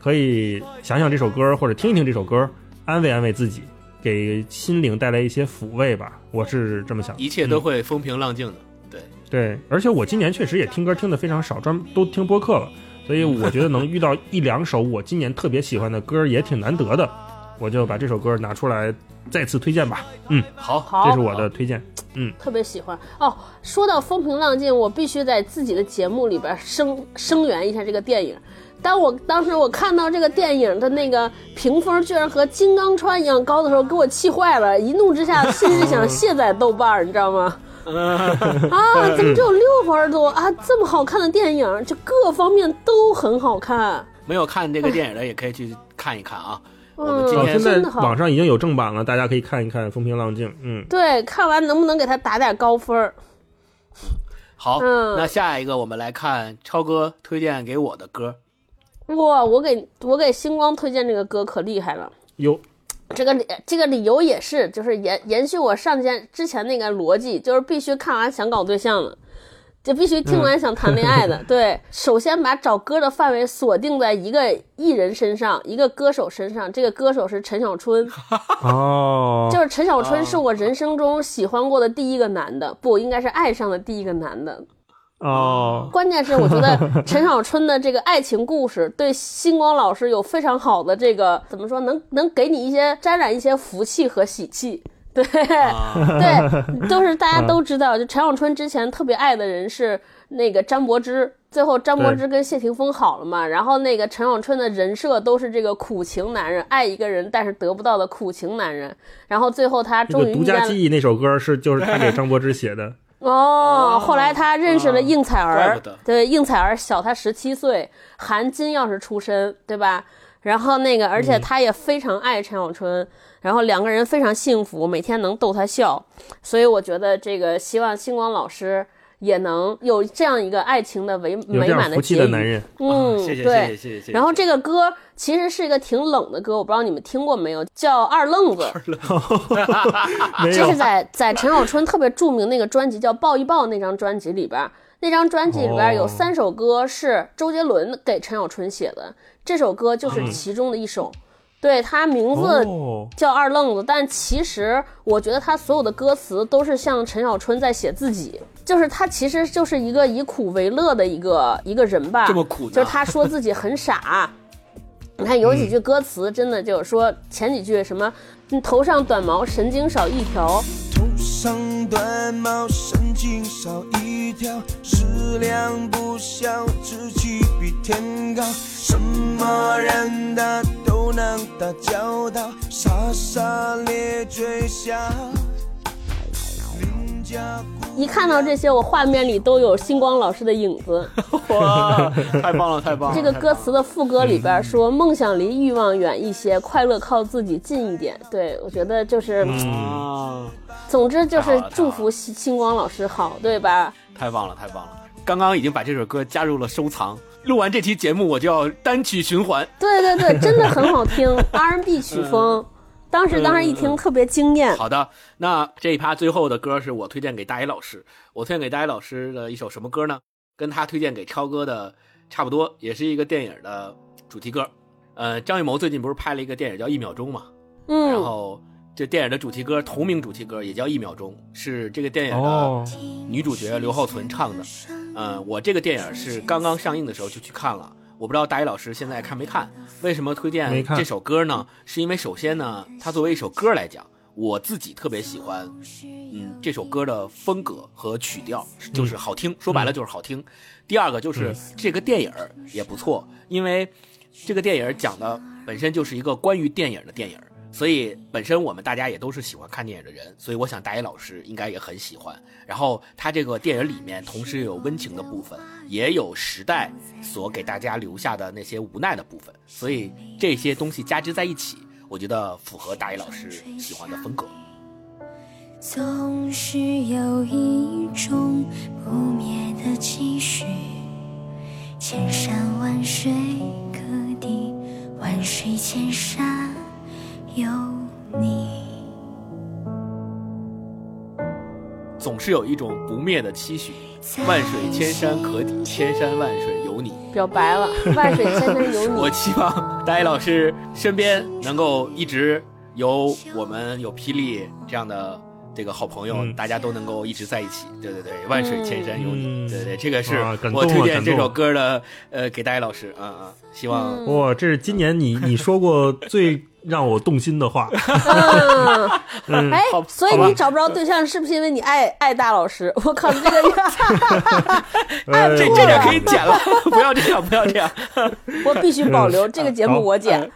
可以想想这首歌，或者听一听这首歌，安慰安慰自己，给心灵带来一些抚慰吧。我是这么想的。一切都会风平浪静的。对，对，而且我今年确实也听歌听的非常少，专都听播客了，所以我觉得能遇到一两首我今年特别喜欢的歌也挺难得的，我就把这首歌拿出来再次推荐吧。嗯，好，好，这是我的推荐。嗯特别喜欢哦。说到风平浪静，我必须在自己的节目里边声声援一下这个电影。当我当时我看到这个电影的那个评分居然和《金刚川》一样高的时候，给我气坏了，一怒之下 甚至想卸载豆瓣儿，你知道吗？啊，怎么只有六分多啊？这么好看的电影，就各方面都很好看。没有看这个电影的也可以去看一看啊。我们今天网上已经有正版了，大家可以看一看《风平浪静》。嗯，对，看完能不能给他打点高分儿？好，嗯那下一个我们来看超哥推荐给我的歌。哇，我给我给星光推荐这个歌可厉害了。有这个理这个理由也是，就是延延续我上前之前那个逻辑，就是必须看完想搞对象的，就必须听完想谈恋爱的。对，首先把找歌的范围锁定在一个艺人身上，一个歌手身上。这个歌手是陈小春，哦，就是陈小春是我人生中喜欢过的第一个男的，不应该是爱上的第一个男的。哦，关键是我觉得陈小春的这个爱情故事对星光老师有非常好的这个 怎么说，能能给你一些沾染一些福气和喜气。对、啊，对，都是大家都知道，就陈小春之前特别爱的人是那个张柏芝，最后张柏芝跟谢霆锋好了嘛，然后那个陈小春的人设都是这个苦情男人，爱一个人但是得不到的苦情男人，然后最后他这终于独家记忆那首歌是就是他给张柏芝写的。哦，后来他认识了应采儿对，应采儿小他十七岁，含金钥匙出身，对吧？然后那个，而且他也非常爱陈小春，然后两个人非常幸福，每天能逗他笑，所以我觉得这个希望星光老师也能有这样一个爱情的美美满结局。的男人，嗯，啊谢谢对。谢谢谢谢谢谢。然后这个歌其实是一个挺冷的歌，我不知道你们听过没有，叫《二愣子》。没有这是在在陈小春特别著名那个专辑叫《抱一抱》那张专辑里边儿，那张专辑里边儿有哦三首歌是周杰伦给陈小春写的，这首歌就是其中的一首。对，他名字哦，叫二愣子，但其实我觉得他所有的歌词都是像陈小春在写自己，就是他其实就是一个以苦为乐的一个一个人吧。这么苦就是他说自己很傻。你看有几句歌词真的就是说前几句什么，你头上短毛，神经少一条，头长短毛，神经少一条，食量不小，志气比天高。什么人他都能打交道，傻傻咧嘴笑。一看到这些，我画面里都有星光老师的影子。哇，太棒了太棒了！这个歌词的副歌里边说：“梦想离欲望远一些，快乐靠自己近一点。”对我觉得就是，啊，总之就是祝福星星光老师好，对吧？太棒了太棒了！刚刚已经把这首歌加入了收藏，录完这期节目我就要单曲循环。对对对，真的很好听，R&B 曲风。当时当时一听特别惊艳。好的，那这一趴最后的歌是我推荐给大一老师。我推荐给大一老师的一首什么歌呢？跟他推荐给超哥的差不多，也是一个电影的主题歌。呃，张艺谋最近不是拍了一个电影叫《一秒钟》嘛？然嗯，后这电影的主题歌同名主题歌也叫《一秒钟》，是这个电影的哦，女主角刘浩存唱的。嗯、我这个电影是刚刚上映的时候就去看了，我不知道大一老师现在看没看？为什么推荐这首歌呢？是因为首先呢，它作为一首歌来讲，我自己特别喜欢，嗯，这首歌的风格和曲调就是好听，说白了就是好听。第二个就是这个电影也不错，因为这个电影讲的本身就是一个关于电影的电影儿，所以本身我们大家也都是喜欢看电影的人，所以我想大一老师应该也很喜欢。然后他这个电影里面同时有温情的部分，也有时代所给大家留下的那些无奈的部分，所以这些东西加之在一起，我觉得符合大一老师喜欢的风格。总是有一种不灭的期许，千山万水可抵，万水千山有你。总是有一种不灭的期许，万水千山可抵，千山万水有你。表白了，万水千山有你我你。希望大一老师身边能够一直有我们有霹雳这样的这个好朋友，嗯大家都能够一直在一起。对对对，万水千山有你。嗯对对，这个是我推荐这首歌的呃给大一老师。嗯嗯，希望、嗯哇，这是今年你你说过最让我动心的话。嗯，嗯，哎好，所以你找不着对象，是不是因为你爱爱大老师？我靠，这个呃 这这点可以剪了，不要这样，不要这样。我必须保留。这个节目我剪。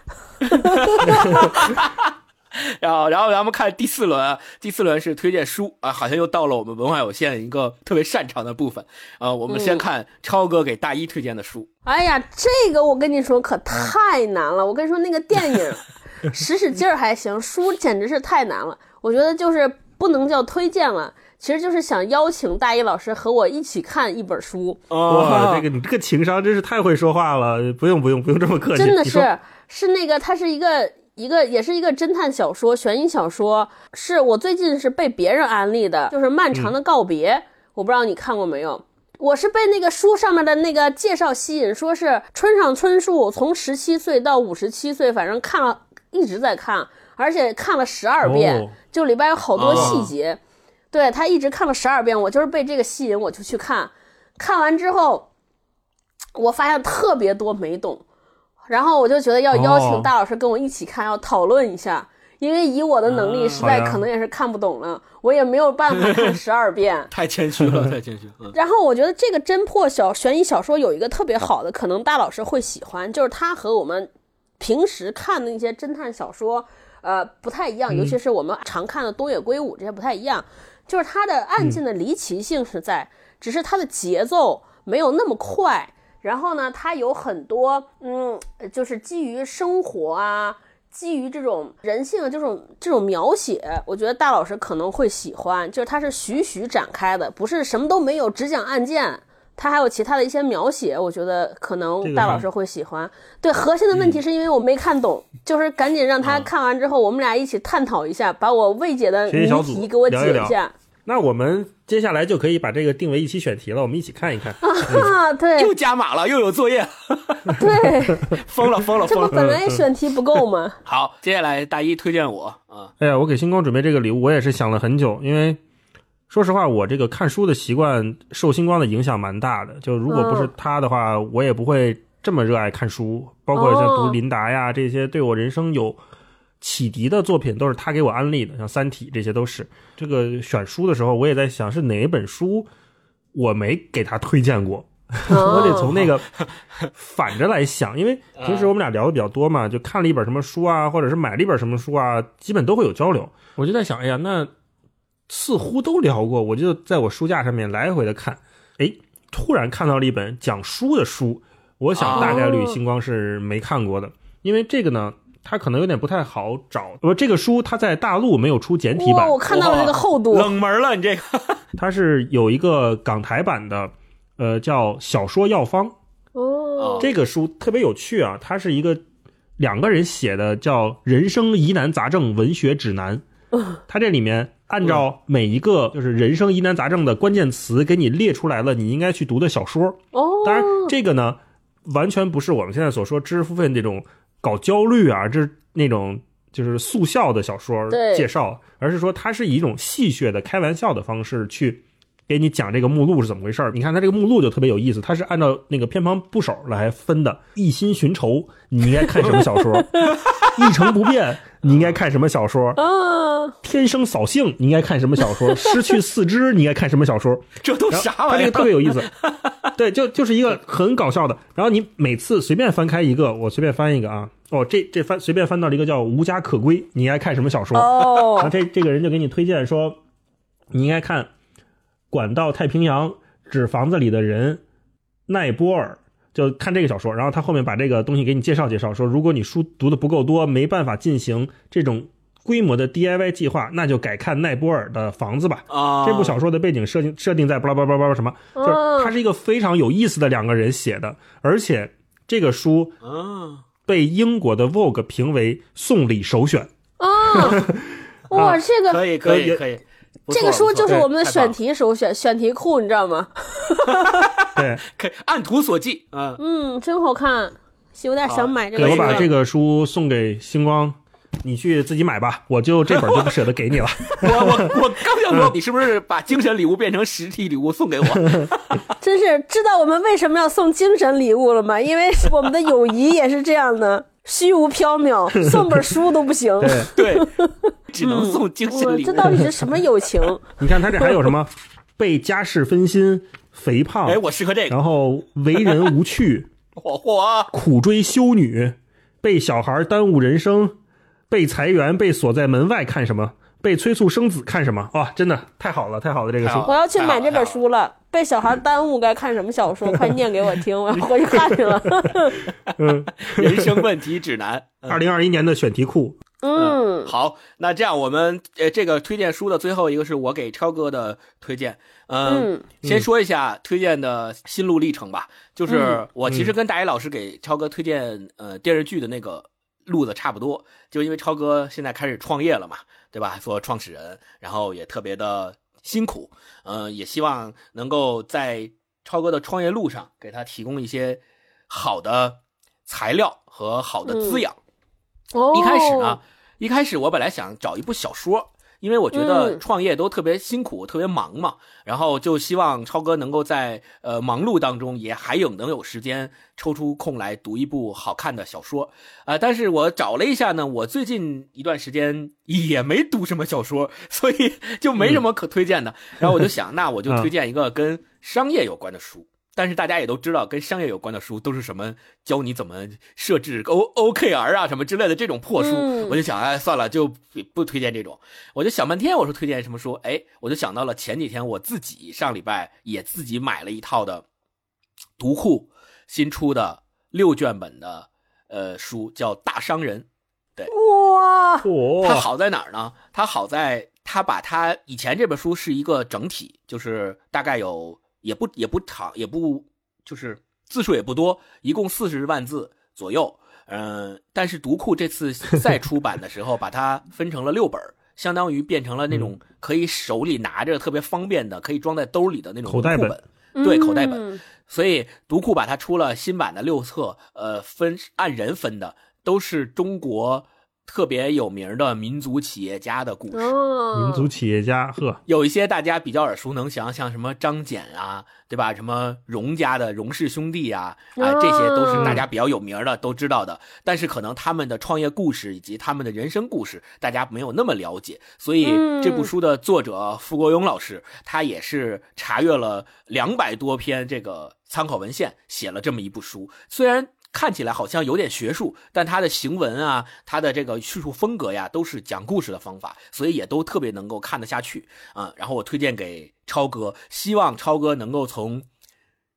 然后，然后咱们看第四轮啊，第四轮是推荐书啊，好像又到了我们文化有限一个特别擅长的部分啊。我们先嗯看超哥给大一推荐的书，哎呀，这个我跟你说可太难了。我跟你说，那个电影 使使劲儿还行，书简直是太难了。我觉得就是不能叫推荐了，其实就是想邀请大一老师和我一起看一本书。哇，这个你这个情商真是太会说话了，不用不用不用这么客气，真的是是那个，它是一个一个也是一个侦探小说、悬疑小说，是我最近是被别人安利的，就是《漫长的告别》我不知道你看过没有。我是被那个书上面的那个介绍吸引，说是村上春树从十七岁到五十七岁，反正看了一直在看，而且看了十二遍，哦就里边有好多细哦节。对他一直看了十二遍，我就是被这个吸引，我就去看。看完之后，我发现特别多没懂，然后我就觉得要邀请哦大老师跟我一起看，要讨论一下，因为以我的能力，啊实在可能也是看不懂了，我也没有办法看十二遍。太谦虚了，太谦虚了。嗯，然后我觉得这个侦破小悬疑小说有一个特别好的，可能大老师会喜欢，就是它和我们平时看的那些侦探小说，呃，不太一样，尤其是我们常看的东野圭吾这些不太一样，就是它的案件的离奇性是在，只是它的节奏没有那么快。然后呢，它有很多，嗯，就是基于生活啊，基于这种人性的这种这种描写，我觉得大老师可能会喜欢，就是它是徐徐展开的，不是什么都没有，只讲案件。它还有其他的一些描写，我觉得可能大老师会喜欢。对，核心的问题是因为我没看懂，就是赶紧让他看完之后，我们俩一起探讨一下，把我未解的谜题给我解一下。那我们接下来就可以把这个定为一期选题了，我们一起看一看。啊，对又加码了，又有作业，对，疯了，疯了，这不。本来选题不够吗？好，接下来大一推荐我啊，哎呀，我给星光准备这个礼物，我也是想了很久，因为说实话，我这个看书的习惯受星光的影响蛮大的。就如果不是嗯他的话，我也不会这么热爱看书，包括像读哦琳达呀这些对我人生有启迪的作品，都是他给我安利的，像《三体》这些都是。这个选书的时候，我也在想是哪一本书我没给他推荐过。我得从那个反着来想，因为平时我们俩聊的比较多嘛，就看了一本什么书啊，或者是买了一本什么书啊，基本都会有交流。我就在想，哎呀，那似乎都聊过，我就在我书架上面来回的看，哎，突然看到了一本讲书的书，我想大概率星光是没看过的，因为这个呢。它可能有点不太好找，呃，这个书它在大陆没有出简体哇，版我，看到了这个厚度，冷门了，你这个它是有一个港台版的，呃，叫《小说药方》。哦，这个书特别有趣啊，它是一个两个人写的，叫《人生疑难杂症文学指南》。它这里面按照每一个就是人生疑难杂症的关键词，给你列出来了你应该去读的小说。哦，当然，这个呢，完全不是我们现在所说知识付费那种搞焦虑啊，这是那种就是速效的小说对介绍，而是说它是以一种戏谑的开玩笑的方式去给你讲这个目录是怎么回事儿。你看它这个目录就特别有意思，它是按照那个偏旁部首来分的。一心寻仇，你应该看什么小说？一成不变，你应该看什么小说？嗯，天生扫兴，你应该看什么小说？失去四肢，你应该看什么小说？这都啥玩意儿？他这个特别有意思，对，就就是一个很搞笑的。然后你每次随便翻开一个，我随便翻一个啊，哦，这这翻随便翻到了一个叫《无家可归》，你应该看什么小说？然后哦，这这个人就给你推荐说，你应该看《管道太平洋》《纸房子里的人》奈波尔。就看这个小说，然后他后面把这个东西给你介绍介绍，说如果你书读的不够多，没办法进行这种规模的 DIY 计划，那就改看奈波尔的房子吧。啊，这部小说的背景设定设定在巴拉巴拉巴拉什么，就是它是一个非常有意思的两个人写的，而且这个书啊，被英国的 Vogue 评为送礼首选。啊，哇，这个可以可以可以，不这个书就是我们的选题首选，选题库，你知道吗？对，可以按图索骥，嗯，嗯，真好看，有点想买这个我。把这个书送给星光，你去自己买吧，我就这本就不舍得给你了。我我我刚想说，你是不是把精神礼物变成实体礼物送给我？真是知道我们为什么要送精神礼物了吗？因为我们的友谊也是这样的，虚无缥缈，送本书都不行。对，对，只能送精神礼物。这到底是什么友情？你看他这还有什么被家事分心、肥胖哎，，我适合这个，然后为人无趣、嚯嚯，苦追修女、被小孩耽误人生、被裁员、被锁在门外看什么？被催促生子看什么？哇，真的太好了，太好了！这个书我要去买这本书了。被小孩耽误该看什么小说？快念给我听，我要回去看去了。嗯，人生问题指南。嗯二零二一年的选题库，嗯，好，那这样我们呃这个推荐书的最后一个是我给超哥的推荐，嗯，嗯先说一下推荐的心路历程吧，就是嗯我其实跟大一老师给超哥推荐呃电视剧的那个路子差不多，就因为超哥现在开始创业了嘛，对吧？做创始人，然后也特别的辛苦，呃，也希望能够在超哥的创业路上给他提供一些好的材料和好的滋养。哦，一开始呢，一开始我本来想找一部小说，因为我觉得嗯创业都特别辛苦、特别忙嘛，然后就希望超哥能够在呃忙碌当中也还有能有时间抽出空来读一部好看的小说，啊、但是我找了一下呢，我最近一段时间也没读什么小说，所以就没什么可推荐的。然后我就想，那我就推荐一个跟商业有关的书。但是大家也都知道，跟商业有关的书都是什么教你怎么设置 O OKR 啊什么之类的这种破书，嗯我就想，哎，算了，就不不推荐这种。我就想半天，我说推荐什么书？哎，我就想到了前几天我自己上礼拜也自己买了一套的读库新出的六卷本的呃书，叫《大商人》。对哇，嚯、它好在哪儿呢？它好在它把它以前这本书是一个整体，就是大概有也不也不长，也不就是字数也不多，一共四十万字左右。嗯、但是读库这次再出版的时候，把它分成了六本，相当于变成了那种可以手里拿着特别方便的，可以装在兜里的那种口袋本。对，口袋本。嗯所以读库把它出了新版的六册，呃，分按人分的，都是中国特别有名的民族企业家的故事。哦，民族企业家，呵，有一些大家比较耳熟能详，像什么张謇啊，对吧？什么荣家的荣氏兄弟啊，啊、哦这些都是大家比较有名的，都知道的。但是可能他们的创业故事以及他们的人生故事，大家没有那么了解。所以嗯这部书的作者傅国勇老师，他也是查阅了两百多篇这个参考文献，写了这么一部书。虽然看起来好像有点学术，但他的行文啊，他的这个叙述风格呀，都是讲故事的方法，所以也都特别能够看得下去啊。然后我推荐给超哥，希望超哥能够从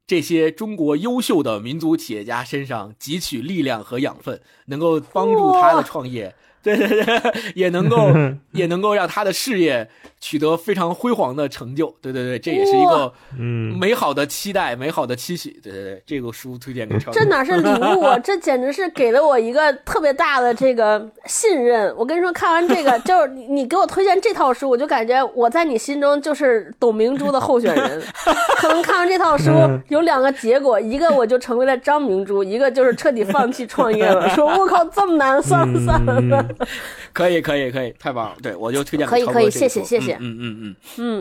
这些中国优秀的民族企业家身上汲取力量和养分，能够帮助他的创业。对对对，也能够 也能够让他的事业取得非常辉煌的成就。对对对，这也是一个嗯，美好的期待，美好的期许。对对对，这个书推荐给超哥。这哪是礼物啊？这简直是给了我一个特别大的这个信任。我跟你说，看完这个，就是你你给我推荐这套书，我就感觉我在你心中就是董明珠的候选人。可能看完这套书有两个结果，一个我就成为了张明珠，一个就是彻底放弃创业了，说我靠这么难，算了算了。嗯 可以可以可以，太棒了！对我就推荐可以可以谢谢谢谢嗯嗯嗯嗯。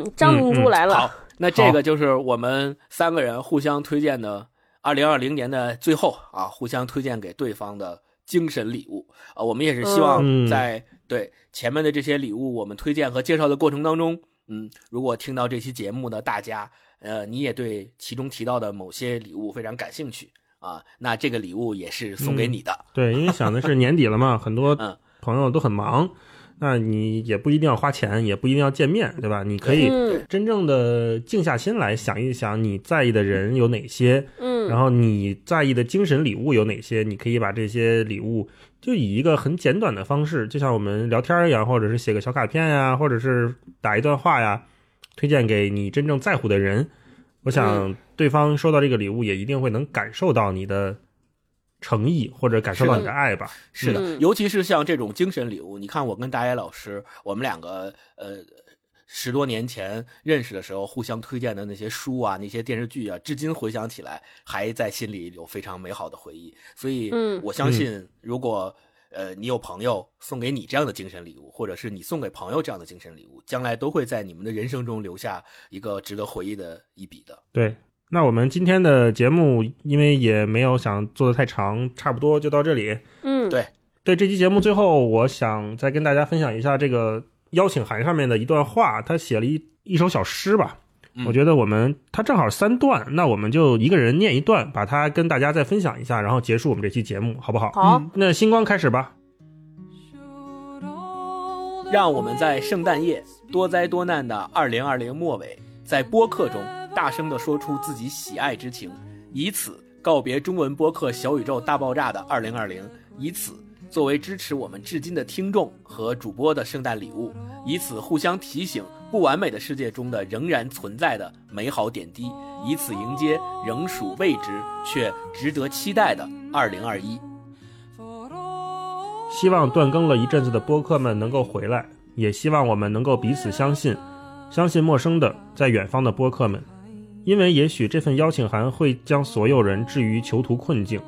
嗯，张明珠来了。好，那这个就是我们三个人互相推荐的，二零二零年的最后啊，互相推荐给对方的精神礼物啊、我们也是希望嗯在、对前面的这些礼物我们推荐和介绍的过程当中，嗯，如果听到这期节目的大家，呃，你也对其中提到的某些礼物非常感兴趣啊，那这个礼物也是送给你的。对，因为想的是年底了嘛，很多嗯朋友都很忙，那你也不一定要花钱，也不一定要见面，对吧？你可以嗯真正的静下心来想一想，你在意的人有哪些，嗯，然后你在意的精神礼物有哪些？你可以把这些礼物就以一个很简短的方式，就像我们聊天一样，或者是写个小卡片呀，或者是打一段话呀，推荐给你真正在乎的人。我想对方收到这个礼物，也一定会能感受到你的诚意，或者感受到你的爱吧。是的，嗯尤其是像这种精神礼物，你看我跟大野老师，我们两个呃十多年前认识的时候，互相推荐的那些书啊、那些电视剧啊，至今回想起来，还在心里有非常美好的回忆。所以，嗯我相信，如果呃你有朋友送给你这样的精神礼物，或者是你送给朋友这样的精神礼物，将来都会在你们的人生中留下一个值得回忆的一笔的。对，那我们今天的节目，因为也没有想做的太长，差不多就到这里。嗯，对对这期节目最后，我想再跟大家分享一下这个邀请函上面的一段话，他写了一一首小诗吧。嗯我觉得我们他正好三段，那我们就一个人念一段，把它跟大家再分享一下，然后结束我们这期节目，好不好？好，那星光开始吧。让我们在圣诞夜多灾多难的二零二零末尾，在播客中大声地说出自己喜爱之情，以此告别中文播客小宇宙大爆炸的2020，以此作为支持我们至今的听众和主播的圣诞礼物，以此互相提醒不完美的世界中的仍然存在的美好点滴，以此迎接仍属未知却值得期待的2021。希望断更了一阵子的播客们能够回来，也希望我们能够彼此相信，相信陌生的在远方的播客们，因为也许这份邀请函会将所有人置于囚徒困境，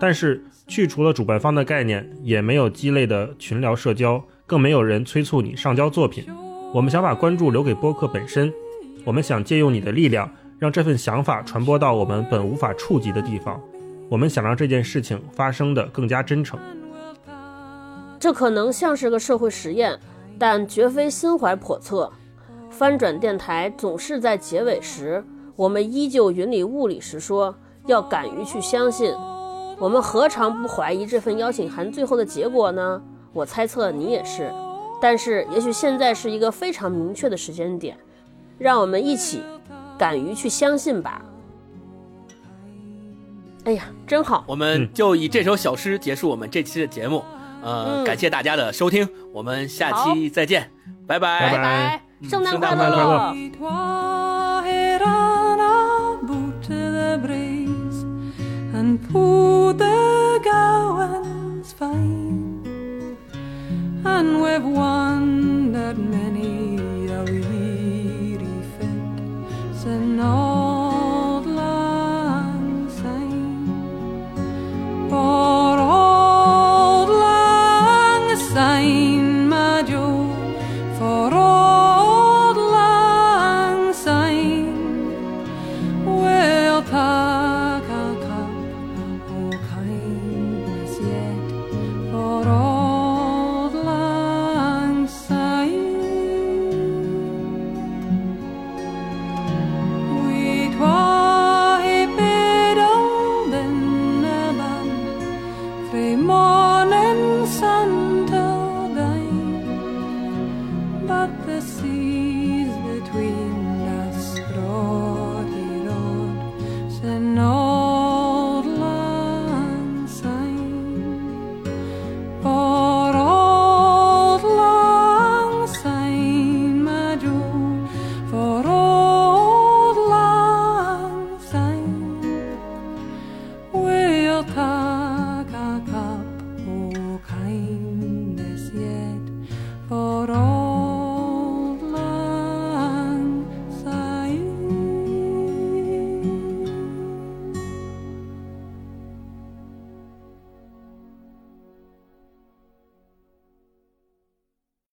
但是去除了主办方的概念，也没有鸡肋的群聊社交，更没有人催促你上交作品。我们想把关注留给播客本身，我们想借用你的力量，让这份想法传播到我们本无法触及的地方。我们想让这件事情发生的更加真诚。这可能像是个社会实验，但绝非心怀叵测。翻转电台总是在结尾时，我们依旧云里雾里时说要敢于去相信。我们何尝不怀疑这份邀请函最后的结果呢？我猜测你也是。但是也许现在是一个非常明确的时间点，让我们一起敢于去相信吧。哎呀，真好！我们就以这首小诗结束我们这期的节目。呃，嗯感谢大家的收听，我们下期再见，拜拜拜拜拜，圣诞快乐 cool.